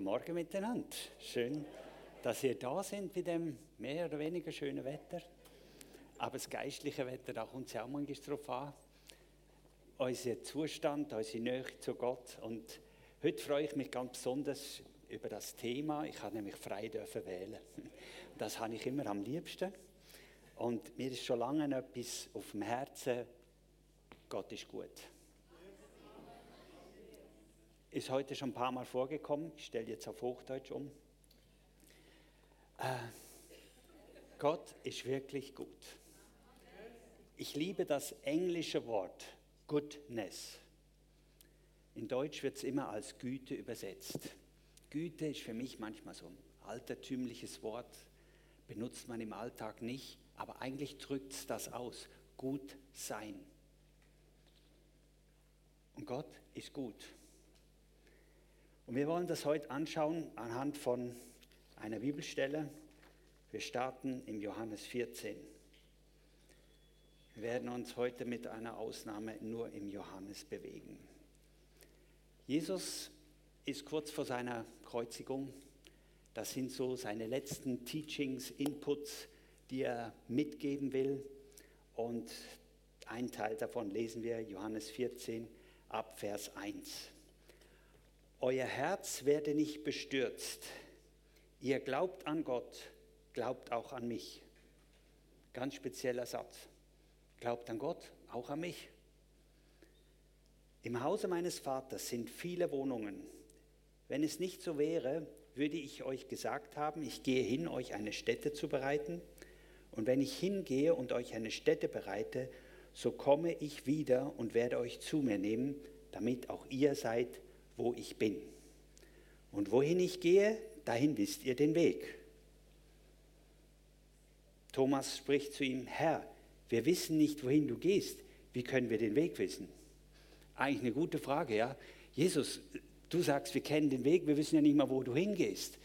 Guten Morgen miteinander. Schön, dass ihr da sind bei dem mehr oder weniger schönen Wetter. Aber das geistliche Wetter, da kommt es ja auch manchmal darauf an. Unser Zustand, unsere Nähe zu Gott. Und heute freue ich mich ganz besonders über das Thema. Ich habe nämlich frei dürfen wählen. Das habe ich immer am liebsten. Und mir ist schon lange etwas auf dem Herzen. Gott ist gut ist heute schon ein paar Mal vorgekommen. Ich stelle jetzt auf Hochdeutsch um. Äh, Gott ist wirklich gut. Ich liebe das englische Wort Goodness. In Deutsch wird es immer als Güte übersetzt. Güte ist für mich manchmal so ein altertümliches Wort, benutzt man im Alltag nicht, aber eigentlich drückt es das aus. Gut sein. Und Gott ist gut. Und wir wollen das heute anschauen anhand von einer Bibelstelle. Wir starten im Johannes 14. Wir werden uns heute mit einer Ausnahme nur im Johannes bewegen. Jesus ist kurz vor seiner Kreuzigung. Das sind so seine letzten Teachings, Inputs, die er mitgeben will. Und ein Teil davon lesen wir Johannes 14 ab Vers 1. Euer Herz werde nicht bestürzt. Ihr glaubt an Gott, glaubt auch an mich. Ganz spezieller Satz. Glaubt an Gott, auch an mich. Im Hause meines Vaters sind viele Wohnungen. Wenn es nicht so wäre, würde ich euch gesagt haben, ich gehe hin, euch eine Stätte zu bereiten. Und wenn ich hingehe und euch eine Stätte bereite, so komme ich wieder und werde euch zu mir nehmen, damit auch ihr seid, wo ich bin. Und wohin ich gehe, dahin wisst ihr den Weg. Thomas spricht zu ihm, Herr, wir wissen nicht, wohin du gehst. Wie können wir den Weg wissen? Eigentlich eine gute Frage, ja. Jesus, du sagst, wir kennen den Weg, wir wissen ja nicht mal, wo du hingehst.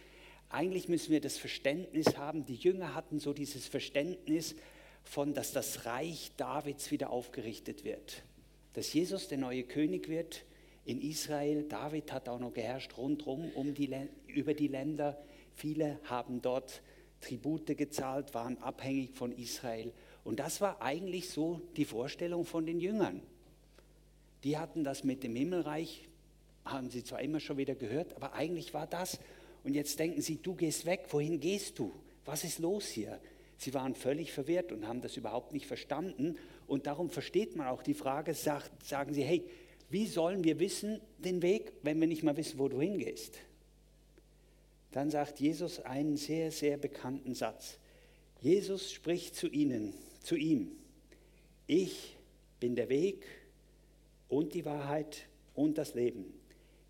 Eigentlich müssen wir das Verständnis haben, die Jünger hatten so dieses Verständnis von, dass das Reich Davids wieder aufgerichtet wird. Dass Jesus der neue König wird in Israel. David hat auch noch geherrscht rundherum um die, über die Länder. Viele haben dort Tribute gezahlt, waren abhängig von Israel. Und das war eigentlich so die Vorstellung von den Jüngern. Die hatten das mit dem Himmelreich, haben sie zwar immer schon wieder gehört, aber eigentlich war das. Und jetzt denken sie, du gehst weg, wohin gehst du? Was ist los hier? Sie waren völlig verwirrt und haben das überhaupt nicht verstanden. Und darum versteht man auch die Frage, sagt, sagen sie, hey, wie sollen wir wissen den Weg, wenn wir nicht mal wissen, wo du hingehst? Dann sagt Jesus einen sehr, sehr bekannten Satz. Jesus spricht zu ihnen, zu ihm, ich bin der Weg und die Wahrheit und das Leben.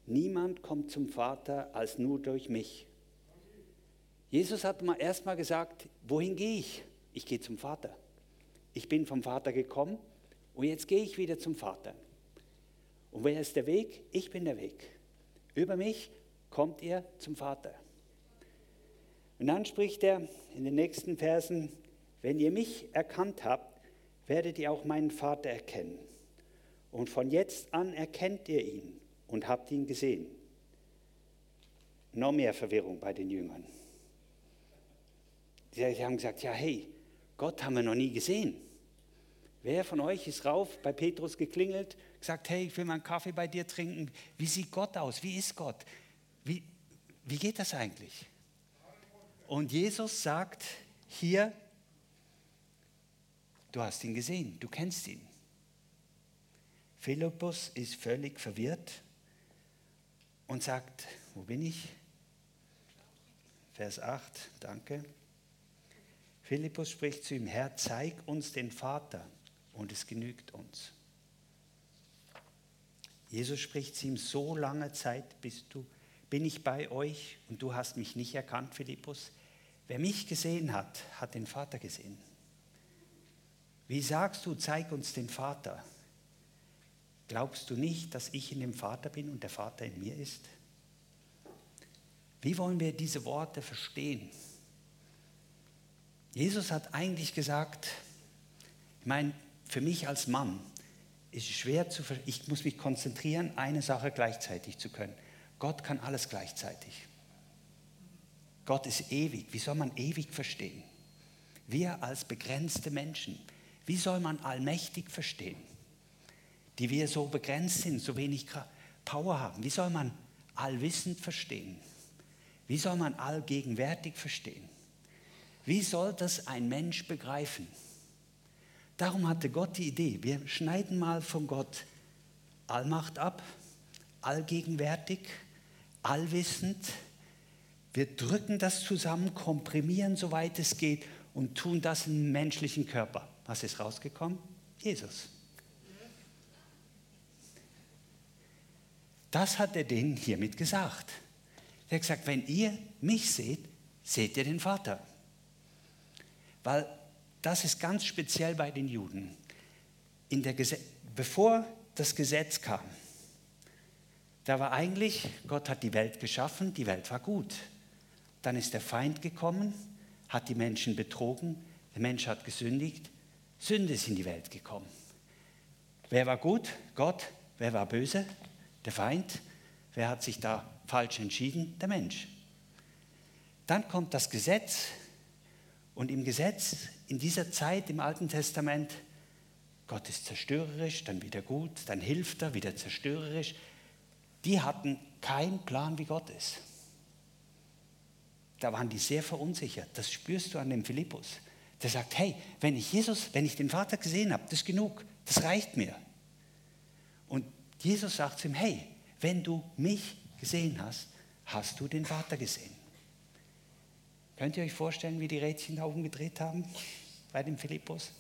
Niemand kommt zum Vater als nur durch mich. Jesus hat mal erstmal gesagt, wohin gehe ich? Ich gehe zum Vater. Ich bin vom Vater gekommen und jetzt gehe ich wieder zum Vater. Und wer ist der Weg? Ich bin der Weg. Über mich kommt ihr zum Vater. Und dann spricht er in den nächsten Versen, wenn ihr mich erkannt habt, werdet ihr auch meinen Vater erkennen. Und von jetzt an erkennt ihr ihn und habt ihn gesehen. Noch mehr Verwirrung bei den Jüngern. Sie haben gesagt, ja hey, Gott haben wir noch nie gesehen. Wer von euch ist rauf bei Petrus geklingelt, gesagt, hey, ich will mal einen Kaffee bei dir trinken. Wie sieht Gott aus? Wie ist Gott? Wie, wie geht das eigentlich? Und Jesus sagt hier, du hast ihn gesehen, du kennst ihn. Philippus ist völlig verwirrt und sagt, wo bin ich? Vers 8, danke. Philippus spricht zu ihm, Herr, zeig uns den Vater und es genügt uns. Jesus spricht zu ihm, so lange Zeit bist du, bin ich bei euch und du hast mich nicht erkannt, Philippus. Wer mich gesehen hat, hat den Vater gesehen. Wie sagst du, zeig uns den Vater? Glaubst du nicht, dass ich in dem Vater bin und der Vater in mir ist? Wie wollen wir diese Worte verstehen? Jesus hat eigentlich gesagt, ich meine, für mich als Mann ist schwer zu, ich muss mich konzentrieren, eine Sache gleichzeitig zu können. Gott kann alles gleichzeitig. Gott ist ewig. Wie soll man ewig verstehen? Wir als begrenzte Menschen, wie soll man allmächtig verstehen? Die wir so begrenzt sind, so wenig Power haben. Wie soll man allwissend verstehen? Wie soll man allgegenwärtig verstehen? Wie soll das ein Mensch begreifen? Darum hatte Gott die Idee, wir schneiden mal von Gott Allmacht ab, allgegenwärtig, allwissend. Wir drücken das zusammen, komprimieren, soweit es geht und tun das im menschlichen Körper. Was ist rausgekommen? Jesus. Das hat er denen hiermit gesagt. Er hat gesagt, wenn ihr mich seht, seht ihr den Vater. Weil das ist ganz speziell bei den Juden. In der bevor das Gesetz kam, da war eigentlich, Gott hat die Welt geschaffen, die Welt war gut. Dann ist der Feind gekommen, hat die Menschen betrogen, der Mensch hat gesündigt, Sünde ist in die Welt gekommen. Wer war gut? Gott. Wer war böse? Der Feind. Wer hat sich da falsch entschieden? Der Mensch. Dann kommt das Gesetz und im Gesetz, in dieser Zeit im Alten Testament, Gott ist zerstörerisch, dann wieder gut, dann hilft er, wieder zerstörerisch. Die hatten keinen Plan, wie Gott ist. Da waren die sehr verunsichert. Das spürst du an dem Philippus. Der sagt, hey, wenn ich Jesus, wenn ich den Vater gesehen habe, das ist genug, das reicht mir. Und Jesus sagt zu ihm, hey, wenn du mich gesehen hast, hast du den Vater gesehen. Könnt ihr euch vorstellen, wie die Rädchen da oben gedreht haben bei dem Philippus?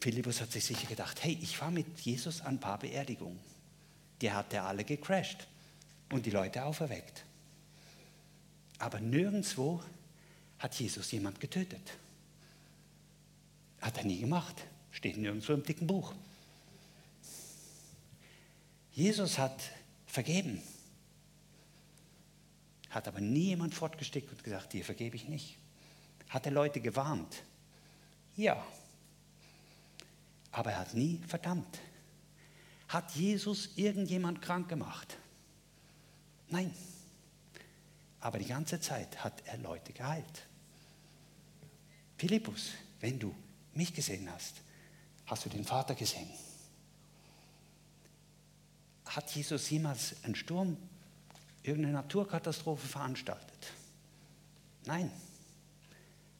Philippus hat sich sicher gedacht, hey, ich war mit Jesus an ein paar Beerdigungen. Die hat er alle gecrashed und die Leute auferweckt. Aber nirgendwo hat Jesus jemand getötet. Hat er nie gemacht. Steht nirgendwo im dicken Buch. Jesus hat vergeben hat aber nie jemand fortgesteckt und gesagt, dir vergebe ich nicht. Hat er Leute gewarnt? Ja. Aber er hat nie verdammt. Hat Jesus irgendjemand krank gemacht? Nein. Aber die ganze Zeit hat er Leute geheilt. Philippus, wenn du mich gesehen hast, hast du den Vater gesehen. Hat Jesus jemals einen Sturm irgendeine Naturkatastrophe veranstaltet. Nein.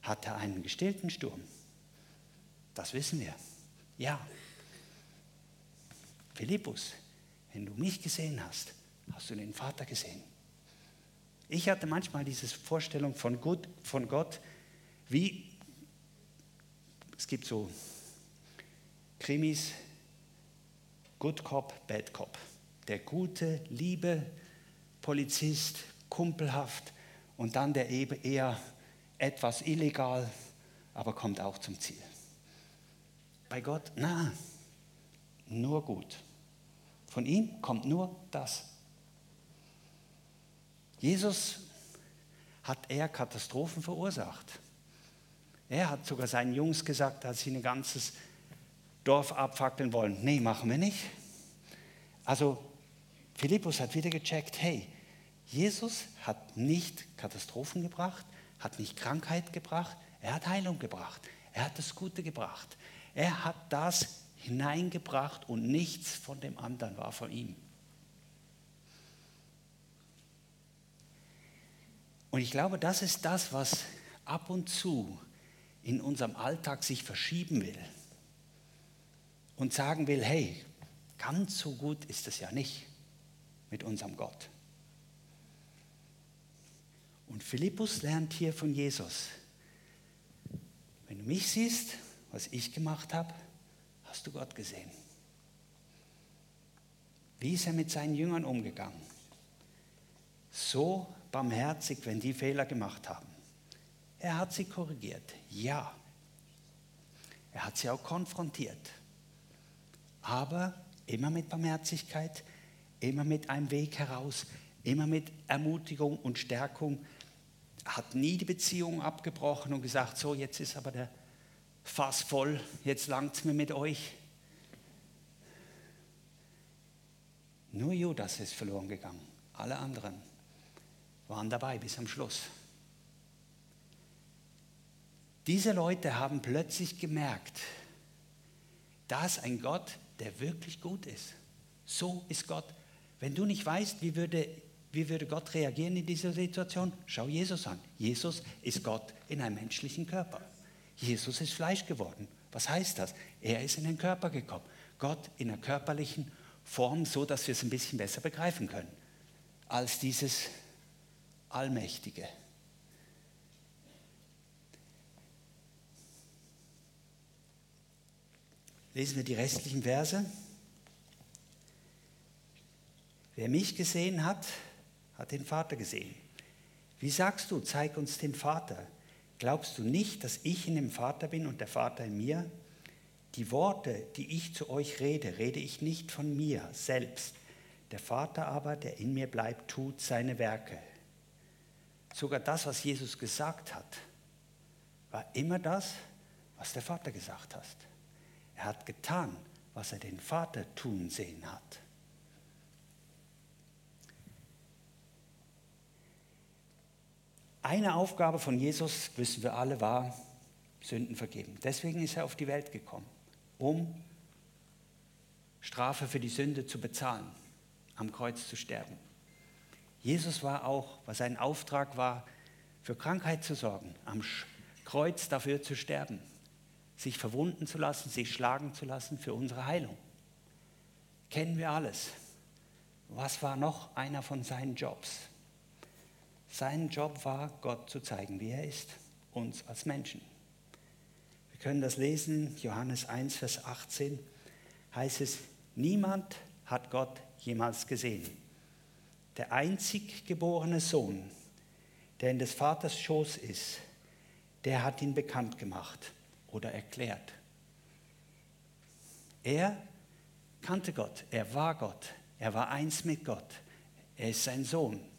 Hat er einen gestillten Sturm? Das wissen wir. Ja. Philippus, wenn du mich gesehen hast, hast du den Vater gesehen. Ich hatte manchmal diese Vorstellung von Gott, von Gott wie, es gibt so Krimis, Good Cop, Bad Cop. Der gute, liebe, Polizist, kumpelhaft und dann der eher etwas illegal, aber kommt auch zum Ziel. Bei Gott, na, nur gut. Von ihm kommt nur das. Jesus hat er Katastrophen verursacht. Er hat sogar seinen Jungs gesagt, als sie ein ganzes Dorf abfackeln wollen, nee, machen wir nicht. Also Philippus hat wieder gecheckt, hey, Jesus hat nicht Katastrophen gebracht, hat nicht Krankheit gebracht, er hat Heilung gebracht, er hat das Gute gebracht. Er hat das hineingebracht und nichts von dem anderen war von ihm. Und ich glaube, das ist das, was ab und zu in unserem Alltag sich verschieben will und sagen will, hey, ganz so gut ist es ja nicht mit unserem Gott. Und Philippus lernt hier von Jesus. Wenn du mich siehst, was ich gemacht habe, hast du Gott gesehen. Wie ist er mit seinen Jüngern umgegangen? So barmherzig, wenn die Fehler gemacht haben. Er hat sie korrigiert, ja. Er hat sie auch konfrontiert. Aber immer mit Barmherzigkeit, immer mit einem Weg heraus, immer mit Ermutigung und Stärkung, hat nie die Beziehung abgebrochen und gesagt, so jetzt ist aber der Fass voll, jetzt langt es mir mit euch. Nur Judas ist verloren gegangen, alle anderen. waren dabei bis am Schluss. Diese Leute haben plötzlich gemerkt, da ist ein Gott, der wirklich gut ist. So ist Gott. Wenn du nicht weißt, wie würde, wie würde Gott reagieren in dieser Situation, schau Jesus an. Jesus ist Gott in einem menschlichen Körper. Jesus ist Fleisch geworden. Was heißt das? Er ist in den Körper gekommen. Gott in einer körperlichen Form, so dass wir es ein bisschen besser begreifen können, als dieses Allmächtige. Lesen wir die restlichen Verse. Wer mich gesehen hat, hat den Vater gesehen. Wie sagst du, zeig uns den Vater? Glaubst du nicht, dass ich in dem Vater bin und der Vater in mir? Die Worte, die ich zu euch rede, rede ich nicht von mir selbst. Der Vater aber, der in mir bleibt, tut seine Werke. Sogar das, was Jesus gesagt hat, war immer das, was der Vater gesagt hat. Er hat getan, was er den Vater tun sehen hat. Eine Aufgabe von Jesus, wissen wir alle, war Sünden vergeben. Deswegen ist er auf die Welt gekommen, um Strafe für die Sünde zu bezahlen, am Kreuz zu sterben. Jesus war auch, was sein Auftrag war, für Krankheit zu sorgen, am Kreuz dafür zu sterben sich verwunden zu lassen, sich schlagen zu lassen für unsere Heilung. Kennen wir alles. Was war noch einer von seinen Jobs? Sein Job war, Gott zu zeigen, wie er ist, uns als Menschen. Wir können das lesen, Johannes 1, Vers 18 heißt es, niemand hat Gott jemals gesehen. Der einzig geborene Sohn, der in des Vaters Schoß ist, der hat ihn bekannt gemacht oder erklärt. Er kannte Gott, er war Gott, er war eins mit Gott, er ist sein Sohn.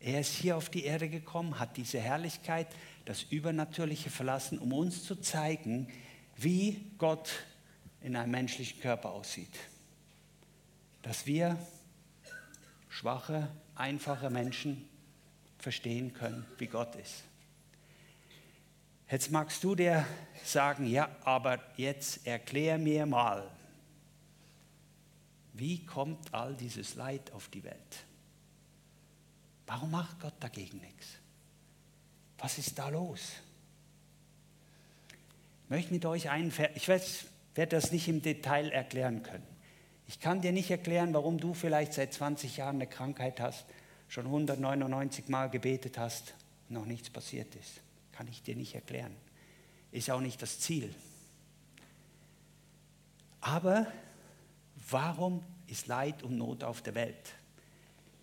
Er ist hier auf die Erde gekommen, hat diese Herrlichkeit, das Übernatürliche verlassen, um uns zu zeigen, wie Gott in einem menschlichen Körper aussieht. Dass wir schwache, einfache Menschen verstehen können, wie Gott ist. Jetzt magst du dir sagen, ja, aber jetzt erklär mir mal, wie kommt all dieses Leid auf die Welt? Warum macht Gott dagegen nichts? Was ist da los? Ich möchte mit euch einen, ich werde das nicht im Detail erklären können. Ich kann dir nicht erklären, warum du vielleicht seit 20 Jahren eine Krankheit hast, schon 199 Mal gebetet hast, noch nichts passiert ist. Kann ich dir nicht erklären. Ist auch nicht das Ziel. Aber warum ist Leid und Not auf der Welt?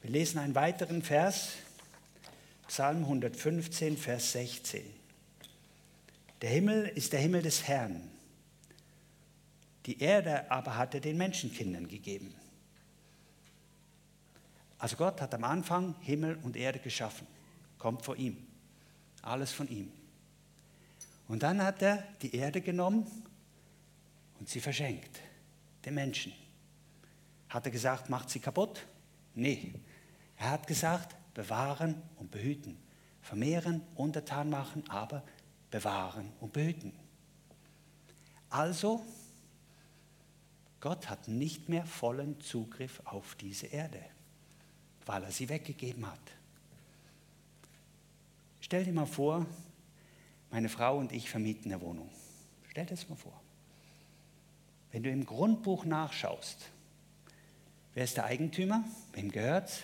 Wir lesen einen weiteren Vers, Psalm 115, Vers 16. Der Himmel ist der Himmel des Herrn. Die Erde aber hat er den Menschenkindern gegeben. Also Gott hat am Anfang Himmel und Erde geschaffen. Kommt vor ihm. Alles von ihm. Und dann hat er die Erde genommen und sie verschenkt, den Menschen. Hat er gesagt, macht sie kaputt? Nee. Er hat gesagt, bewahren und behüten. Vermehren, untertan machen, aber bewahren und behüten. Also, Gott hat nicht mehr vollen Zugriff auf diese Erde, weil er sie weggegeben hat. Stell dir mal vor, meine Frau und ich vermieten eine Wohnung. Stell dir das mal vor. Wenn du im Grundbuch nachschaust, wer ist der Eigentümer, wem gehört es,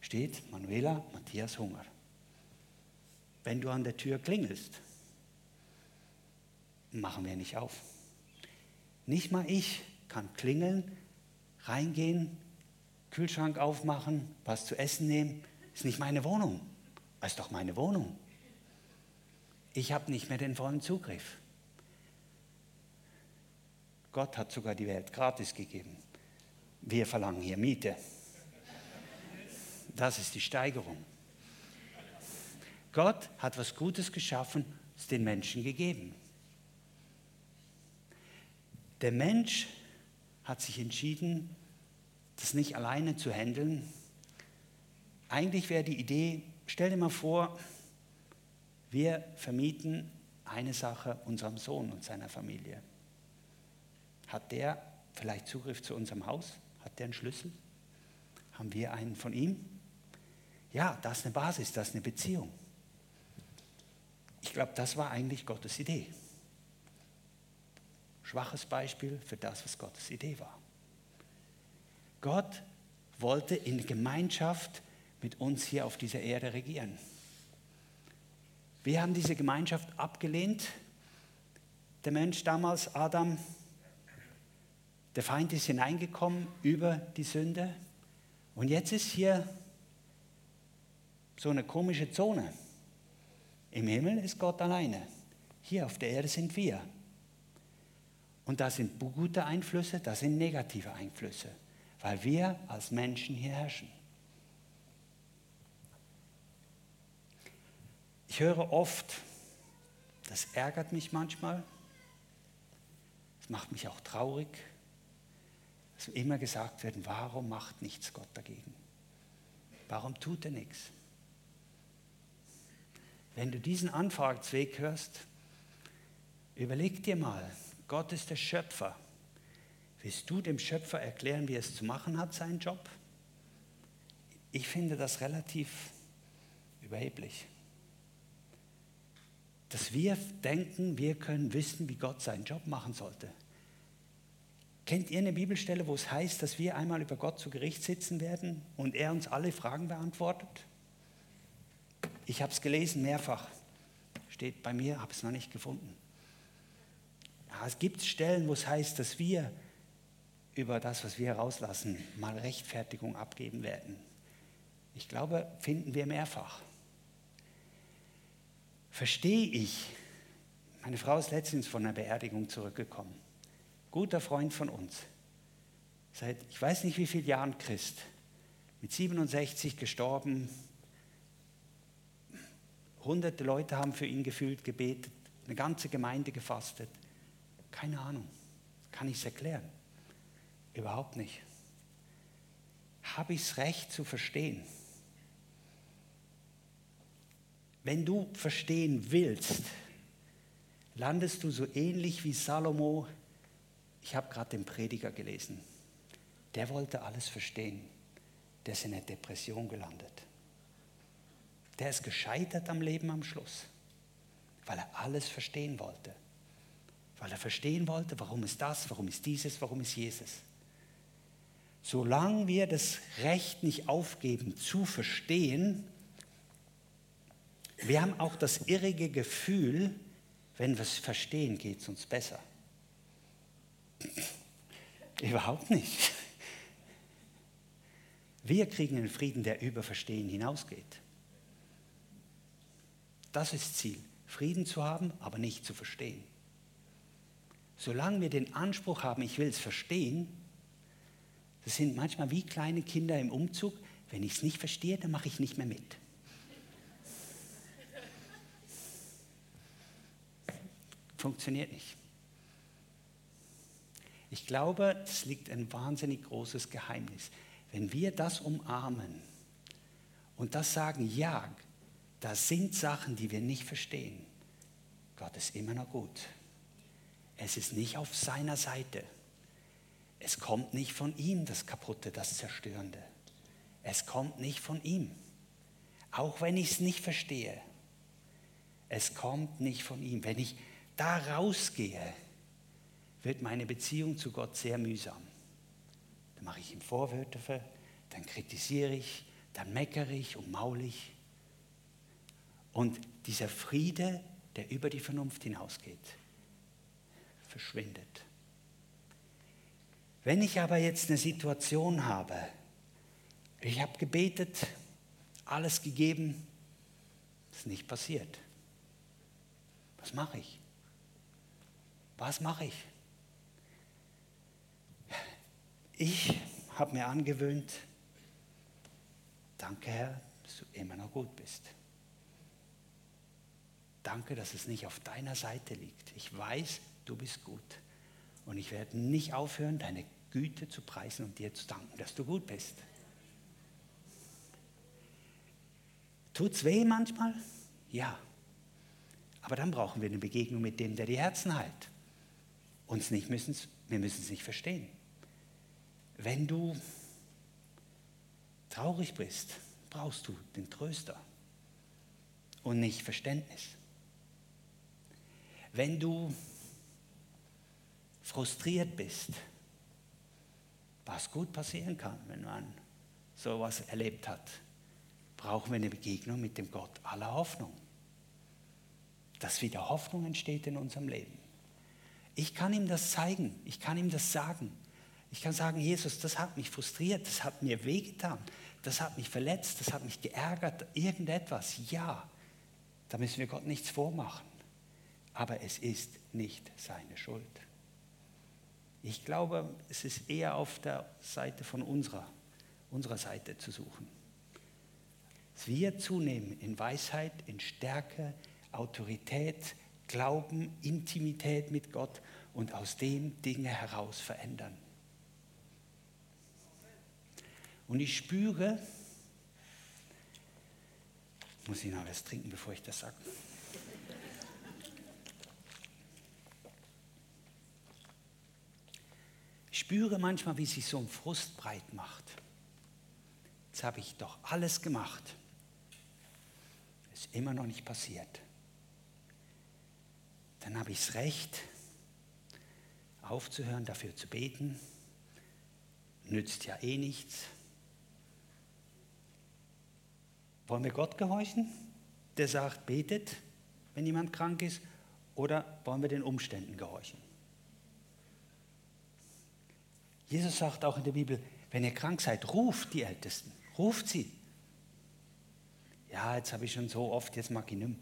steht Manuela Matthias Hunger. Wenn du an der Tür klingelst, machen wir nicht auf. Nicht mal ich kann klingeln, reingehen, Kühlschrank aufmachen, was zu essen nehmen. Ist nicht meine Wohnung. Ist doch meine Wohnung. Ich habe nicht mehr den vollen Zugriff. Gott hat sogar die Welt gratis gegeben. Wir verlangen hier Miete. Das ist die Steigerung. Gott hat was Gutes geschaffen, es den Menschen gegeben. Der Mensch hat sich entschieden, das nicht alleine zu handeln. Eigentlich wäre die Idee, stell dir mal vor, wir vermieten eine Sache unserem Sohn und seiner Familie. Hat der vielleicht Zugriff zu unserem Haus? Hat der einen Schlüssel? Haben wir einen von ihm? Ja, das ist eine Basis, das ist eine Beziehung. Ich glaube, das war eigentlich Gottes Idee. Schwaches Beispiel für das, was Gottes Idee war. Gott wollte in Gemeinschaft mit uns hier auf dieser Erde regieren. Wir haben diese Gemeinschaft abgelehnt. Der Mensch damals, Adam, der Feind ist hineingekommen über die Sünde. Und jetzt ist hier so eine komische Zone. Im Himmel ist Gott alleine. Hier auf der Erde sind wir. Und da sind gute Einflüsse, da sind negative Einflüsse, weil wir als Menschen hier herrschen. Ich höre oft, das ärgert mich manchmal, es macht mich auch traurig, dass immer gesagt wird, warum macht nichts Gott dagegen? Warum tut er nichts? Wenn du diesen Anfahrtsweg hörst, überleg dir mal, Gott ist der Schöpfer. Willst du dem Schöpfer erklären, wie er es zu machen hat, seinen Job? Ich finde das relativ überheblich dass wir denken, wir können wissen, wie Gott seinen Job machen sollte. Kennt ihr eine Bibelstelle, wo es heißt, dass wir einmal über Gott zu Gericht sitzen werden und er uns alle Fragen beantwortet? Ich habe es gelesen mehrfach. Steht bei mir, habe es noch nicht gefunden. Es gibt Stellen, wo es heißt, dass wir über das, was wir herauslassen, mal Rechtfertigung abgeben werden. Ich glaube, finden wir mehrfach verstehe ich, meine Frau ist letztens von einer Beerdigung zurückgekommen, guter Freund von uns, seit ich weiß nicht wie vielen Jahren Christ, mit 67 gestorben, hunderte Leute haben für ihn gefühlt gebetet, eine ganze Gemeinde gefastet. Keine Ahnung, kann ich es erklären? Überhaupt nicht. Habe ich es recht zu verstehen? Wenn du verstehen willst, landest du so ähnlich wie Salomo. Ich habe gerade den Prediger gelesen. Der wollte alles verstehen. Der ist in der Depression gelandet. Der ist gescheitert am Leben am Schluss, weil er alles verstehen wollte. Weil er verstehen wollte, warum ist das, warum ist dieses, warum ist Jesus. Solange wir das Recht nicht aufgeben zu verstehen, wir haben auch das irrige Gefühl, wenn wir es verstehen, geht es uns besser. Überhaupt nicht. Wir kriegen einen Frieden, der über Verstehen hinausgeht. Das ist Ziel, Frieden zu haben, aber nicht zu verstehen. Solange wir den Anspruch haben, ich will es verstehen, das sind manchmal wie kleine Kinder im Umzug, wenn ich es nicht verstehe, dann mache ich nicht mehr mit. Funktioniert nicht. Ich glaube, es liegt ein wahnsinnig großes Geheimnis. Wenn wir das umarmen und das sagen, ja, das sind Sachen, die wir nicht verstehen, Gott ist immer noch gut. Es ist nicht auf seiner Seite. Es kommt nicht von ihm, das Kaputte, das Zerstörende. Es kommt nicht von ihm. Auch wenn ich es nicht verstehe. Es kommt nicht von ihm. Wenn ich da rausgehe, wird meine Beziehung zu Gott sehr mühsam. Dann mache ich ihm Vorwürfe, dann kritisiere ich, dann meckere ich und maule ich. Und dieser Friede, der über die Vernunft hinausgeht, verschwindet. Wenn ich aber jetzt eine Situation habe, ich habe gebetet, alles gegeben, ist nicht passiert. Was mache ich? Was mache ich? Ich habe mir angewöhnt, danke Herr, dass du immer noch gut bist. Danke, dass es nicht auf deiner Seite liegt. Ich weiß, du bist gut. Und ich werde nicht aufhören, deine Güte zu preisen und dir zu danken, dass du gut bist. Tut es weh manchmal? Ja. Aber dann brauchen wir eine Begegnung mit dem, der die Herzen heilt. Uns nicht müssen's, wir müssen es nicht verstehen. Wenn du traurig bist, brauchst du den Tröster und nicht Verständnis. Wenn du frustriert bist, was gut passieren kann, wenn man sowas erlebt hat, brauchen wir eine Begegnung mit dem Gott aller Hoffnung. Dass wieder Hoffnung entsteht in unserem Leben. Ich kann ihm das zeigen, ich kann ihm das sagen. Ich kann sagen, Jesus, das hat mich frustriert, das hat mir wehgetan, das hat mich verletzt, das hat mich geärgert, irgendetwas. Ja, da müssen wir Gott nichts vormachen. Aber es ist nicht seine Schuld. Ich glaube, es ist eher auf der Seite von unserer, unserer Seite zu suchen. Dass wir zunehmen in Weisheit, in Stärke, Autorität, Glauben, Intimität mit Gott und aus dem Dinge heraus verändern. Und ich spüre, muss ich noch was trinken, bevor ich das sage. Spüre manchmal, wie sich so ein Frust breit macht. Jetzt habe ich doch alles gemacht. Ist immer noch nicht passiert. Dann habe ich das Recht, aufzuhören, dafür zu beten. Nützt ja eh nichts. Wollen wir Gott gehorchen, der sagt, betet, wenn jemand krank ist, oder wollen wir den Umständen gehorchen? Jesus sagt auch in der Bibel, wenn ihr krank seid, ruft die Ältesten, ruft sie. Ja, jetzt habe ich schon so oft, jetzt mag ich nicht mehr.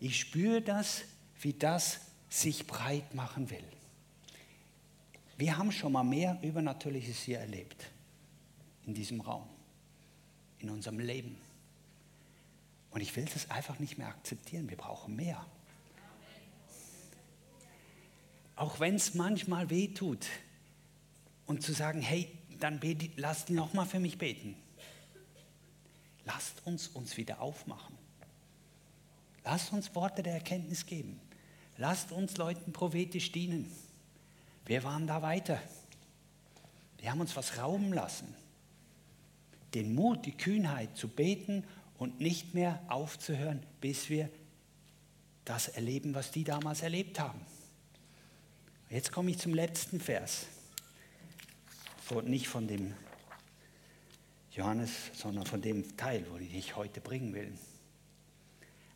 Ich spüre das, wie das sich breit machen will. Wir haben schon mal mehr Übernatürliches hier erlebt, in diesem Raum, in unserem Leben. Und ich will das einfach nicht mehr akzeptieren. Wir brauchen mehr. Auch wenn es manchmal weh tut. Und zu sagen, hey, dann bete, lasst die nochmal für mich beten. Lasst uns uns wieder aufmachen. Lasst uns Worte der Erkenntnis geben. Lasst uns Leuten prophetisch dienen. Wir waren da weiter. Wir haben uns was rauben lassen. Den Mut, die Kühnheit zu beten und nicht mehr aufzuhören, bis wir das erleben, was die damals erlebt haben. Jetzt komme ich zum letzten Vers. Nicht von dem Johannes, sondern von dem Teil, wo ich heute bringen will.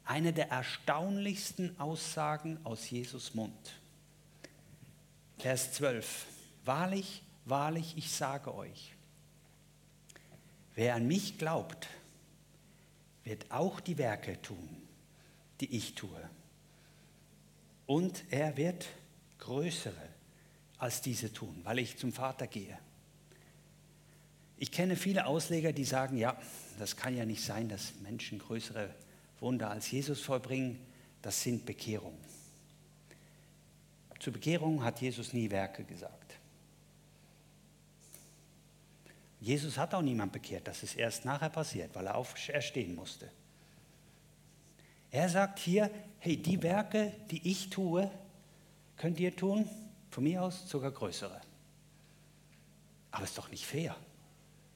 Eine der erstaunlichsten Aussagen aus Jesus Mund. Vers 12. Wahrlich, wahrlich, ich sage euch, wer an mich glaubt, wird auch die Werke tun, die ich tue. Und er wird größere als diese tun, weil ich zum Vater gehe. Ich kenne viele Ausleger, die sagen, ja, das kann ja nicht sein, dass Menschen größere Wunder als Jesus vollbringen. Das sind Bekehrungen. Zur Bekehrung hat Jesus nie Werke gesagt. Jesus hat auch niemand bekehrt, das ist erst nachher passiert, weil er auferstehen musste. Er sagt hier, hey, die Werke, die ich tue, könnt ihr tun, von mir aus sogar größere. Aber es ist doch nicht fair.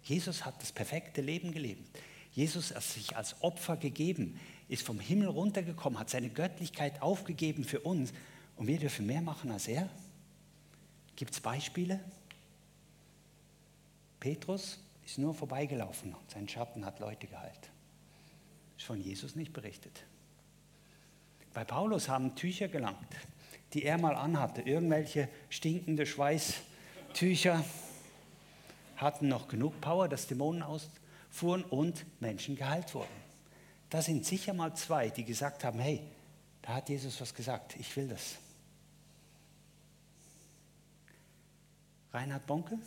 Jesus hat das perfekte Leben gelebt. Jesus hat sich als Opfer gegeben, ist vom Himmel runtergekommen, hat seine Göttlichkeit aufgegeben für uns und wir dürfen mehr machen als er. Gibt es Beispiele? Petrus ist nur vorbeigelaufen und sein Schatten hat Leute geheilt. Ist von Jesus nicht berichtet. Bei Paulus haben Tücher gelangt die er mal anhatte. Irgendwelche stinkende Schweißtücher hatten noch genug Power, dass Dämonen ausfuhren und Menschen geheilt wurden. Da sind sicher mal zwei, die gesagt haben, hey, da hat Jesus was gesagt, ich will das. Reinhard Bonke,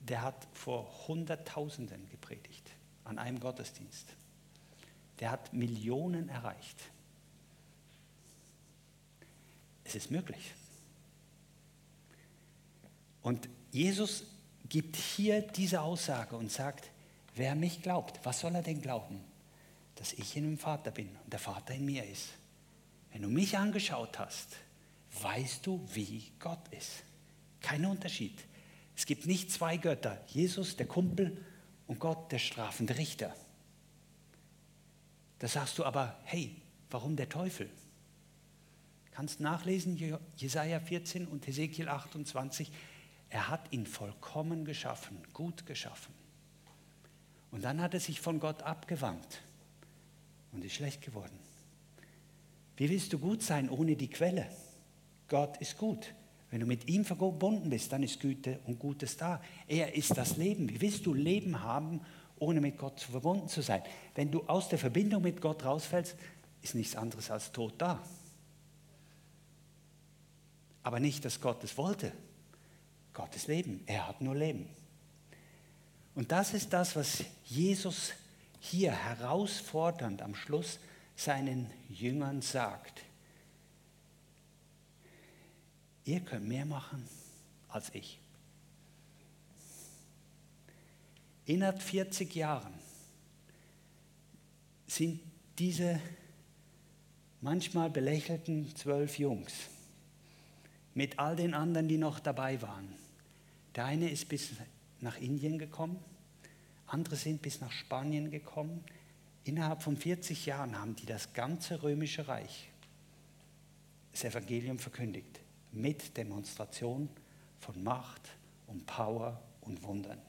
der hat vor Hunderttausenden gepredigt an einem Gottesdienst. Der hat Millionen erreicht. Es ist möglich. Und Jesus gibt hier diese Aussage und sagt, wer mich glaubt, was soll er denn glauben? Dass ich in dem Vater bin und der Vater in mir ist. Wenn du mich angeschaut hast, weißt du, wie Gott ist. Kein Unterschied. Es gibt nicht zwei Götter, Jesus, der Kumpel, und Gott, der strafende Richter. Da sagst du aber, hey, warum der Teufel? Kannst nachlesen, Jesaja 14 und Ezekiel 28. Er hat ihn vollkommen geschaffen, gut geschaffen. Und dann hat er sich von Gott abgewandt und ist schlecht geworden. Wie willst du gut sein ohne die Quelle? Gott ist gut. Wenn du mit ihm verbunden bist, dann ist Güte und Gutes da. Er ist das Leben. Wie willst du Leben haben, ohne mit Gott verbunden zu sein? Wenn du aus der Verbindung mit Gott rausfällst, ist nichts anderes als Tod da. Aber nicht, dass Gott es wollte. Gottes Leben. Er hat nur Leben. Und das ist das, was Jesus hier herausfordernd am Schluss seinen Jüngern sagt. Ihr könnt mehr machen als ich. Innerhalb 40 Jahren sind diese manchmal belächelten zwölf Jungs mit all den anderen, die noch dabei waren. Der eine ist bis nach Indien gekommen, andere sind bis nach Spanien gekommen. Innerhalb von 40 Jahren haben die das ganze römische Reich, das Evangelium verkündigt mit Demonstration von Macht und Power und Wundern.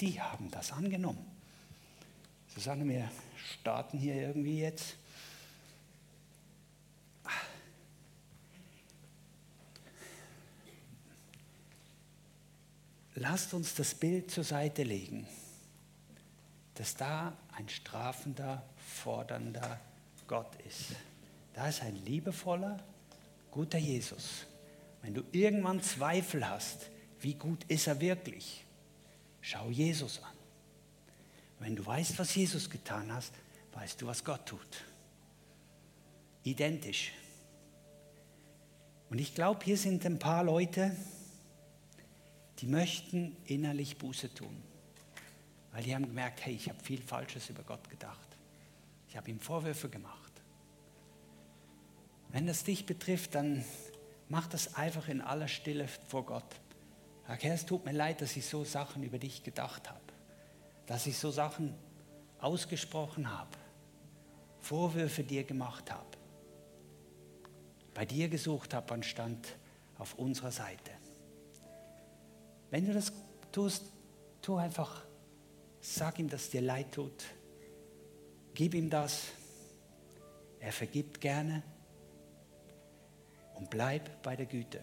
Die haben das angenommen. Susanne, wir starten hier irgendwie jetzt. Lasst uns das Bild zur Seite legen, dass da ein strafender, fordernder Gott ist. Da ist ein liebevoller, guter Jesus, wenn du irgendwann Zweifel hast, wie gut ist er wirklich, schau Jesus an. Wenn du weißt, was Jesus getan hat, weißt du, was Gott tut. Identisch. Und ich glaube, hier sind ein paar Leute, die möchten innerlich Buße tun. Weil die haben gemerkt, hey, ich habe viel Falsches über Gott gedacht. Ich habe ihm Vorwürfe gemacht. Wenn das dich betrifft, dann mach das einfach in aller Stille vor Gott. Sag, Herr, es tut mir leid, dass ich so Sachen über dich gedacht habe, dass ich so Sachen ausgesprochen habe, Vorwürfe dir gemacht habe, bei dir gesucht habe anstatt auf unserer Seite. Wenn du das tust, tu einfach, sag ihm, dass es dir leid tut, gib ihm das, er vergibt gerne. Und bleib bei der Güte.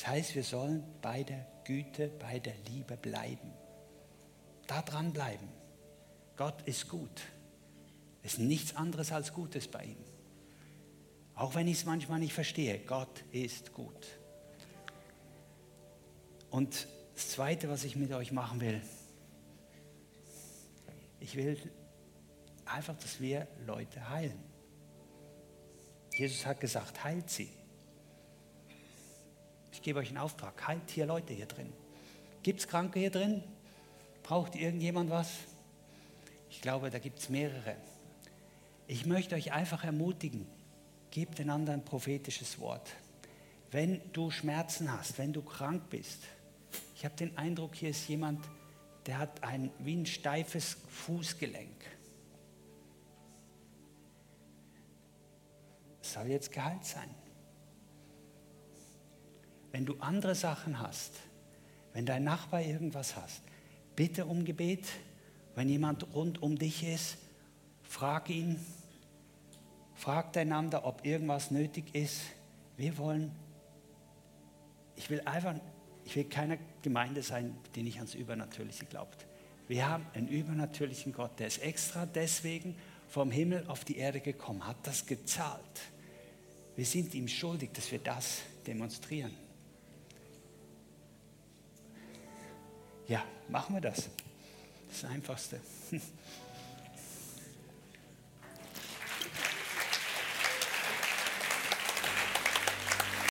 Das heißt, wir sollen bei der Güte, bei der Liebe bleiben. Da dran bleiben. Gott ist gut. Es ist nichts anderes als Gutes bei ihm. Auch wenn ich es manchmal nicht verstehe, Gott ist gut. Und das Zweite, was ich mit euch machen will, ich will einfach, dass wir Leute heilen. Jesus hat gesagt, heilt sie. Ich gebe euch einen Auftrag, heilt hier Leute hier drin. Gibt es Kranke hier drin? Braucht irgendjemand was? Ich glaube, da gibt es mehrere. Ich möchte euch einfach ermutigen, gebt einander ein prophetisches Wort. Wenn du Schmerzen hast, wenn du krank bist, ich habe den Eindruck, hier ist jemand, der hat ein wie ein steifes Fußgelenk. soll jetzt Gehalt sein. Wenn du andere Sachen hast, wenn dein Nachbar irgendwas hast, bitte um Gebet. Wenn jemand rund um dich ist, frag ihn, fragt einander, ob irgendwas nötig ist. Wir wollen, ich will einfach, ich will keine Gemeinde sein, die nicht ans Übernatürliche glaubt. Wir haben einen übernatürlichen Gott, der ist extra deswegen vom Himmel auf die Erde gekommen, hat das gezahlt. Wir sind ihm schuldig, dass wir das demonstrieren. Ja, machen wir das. Das ist das Einfachste.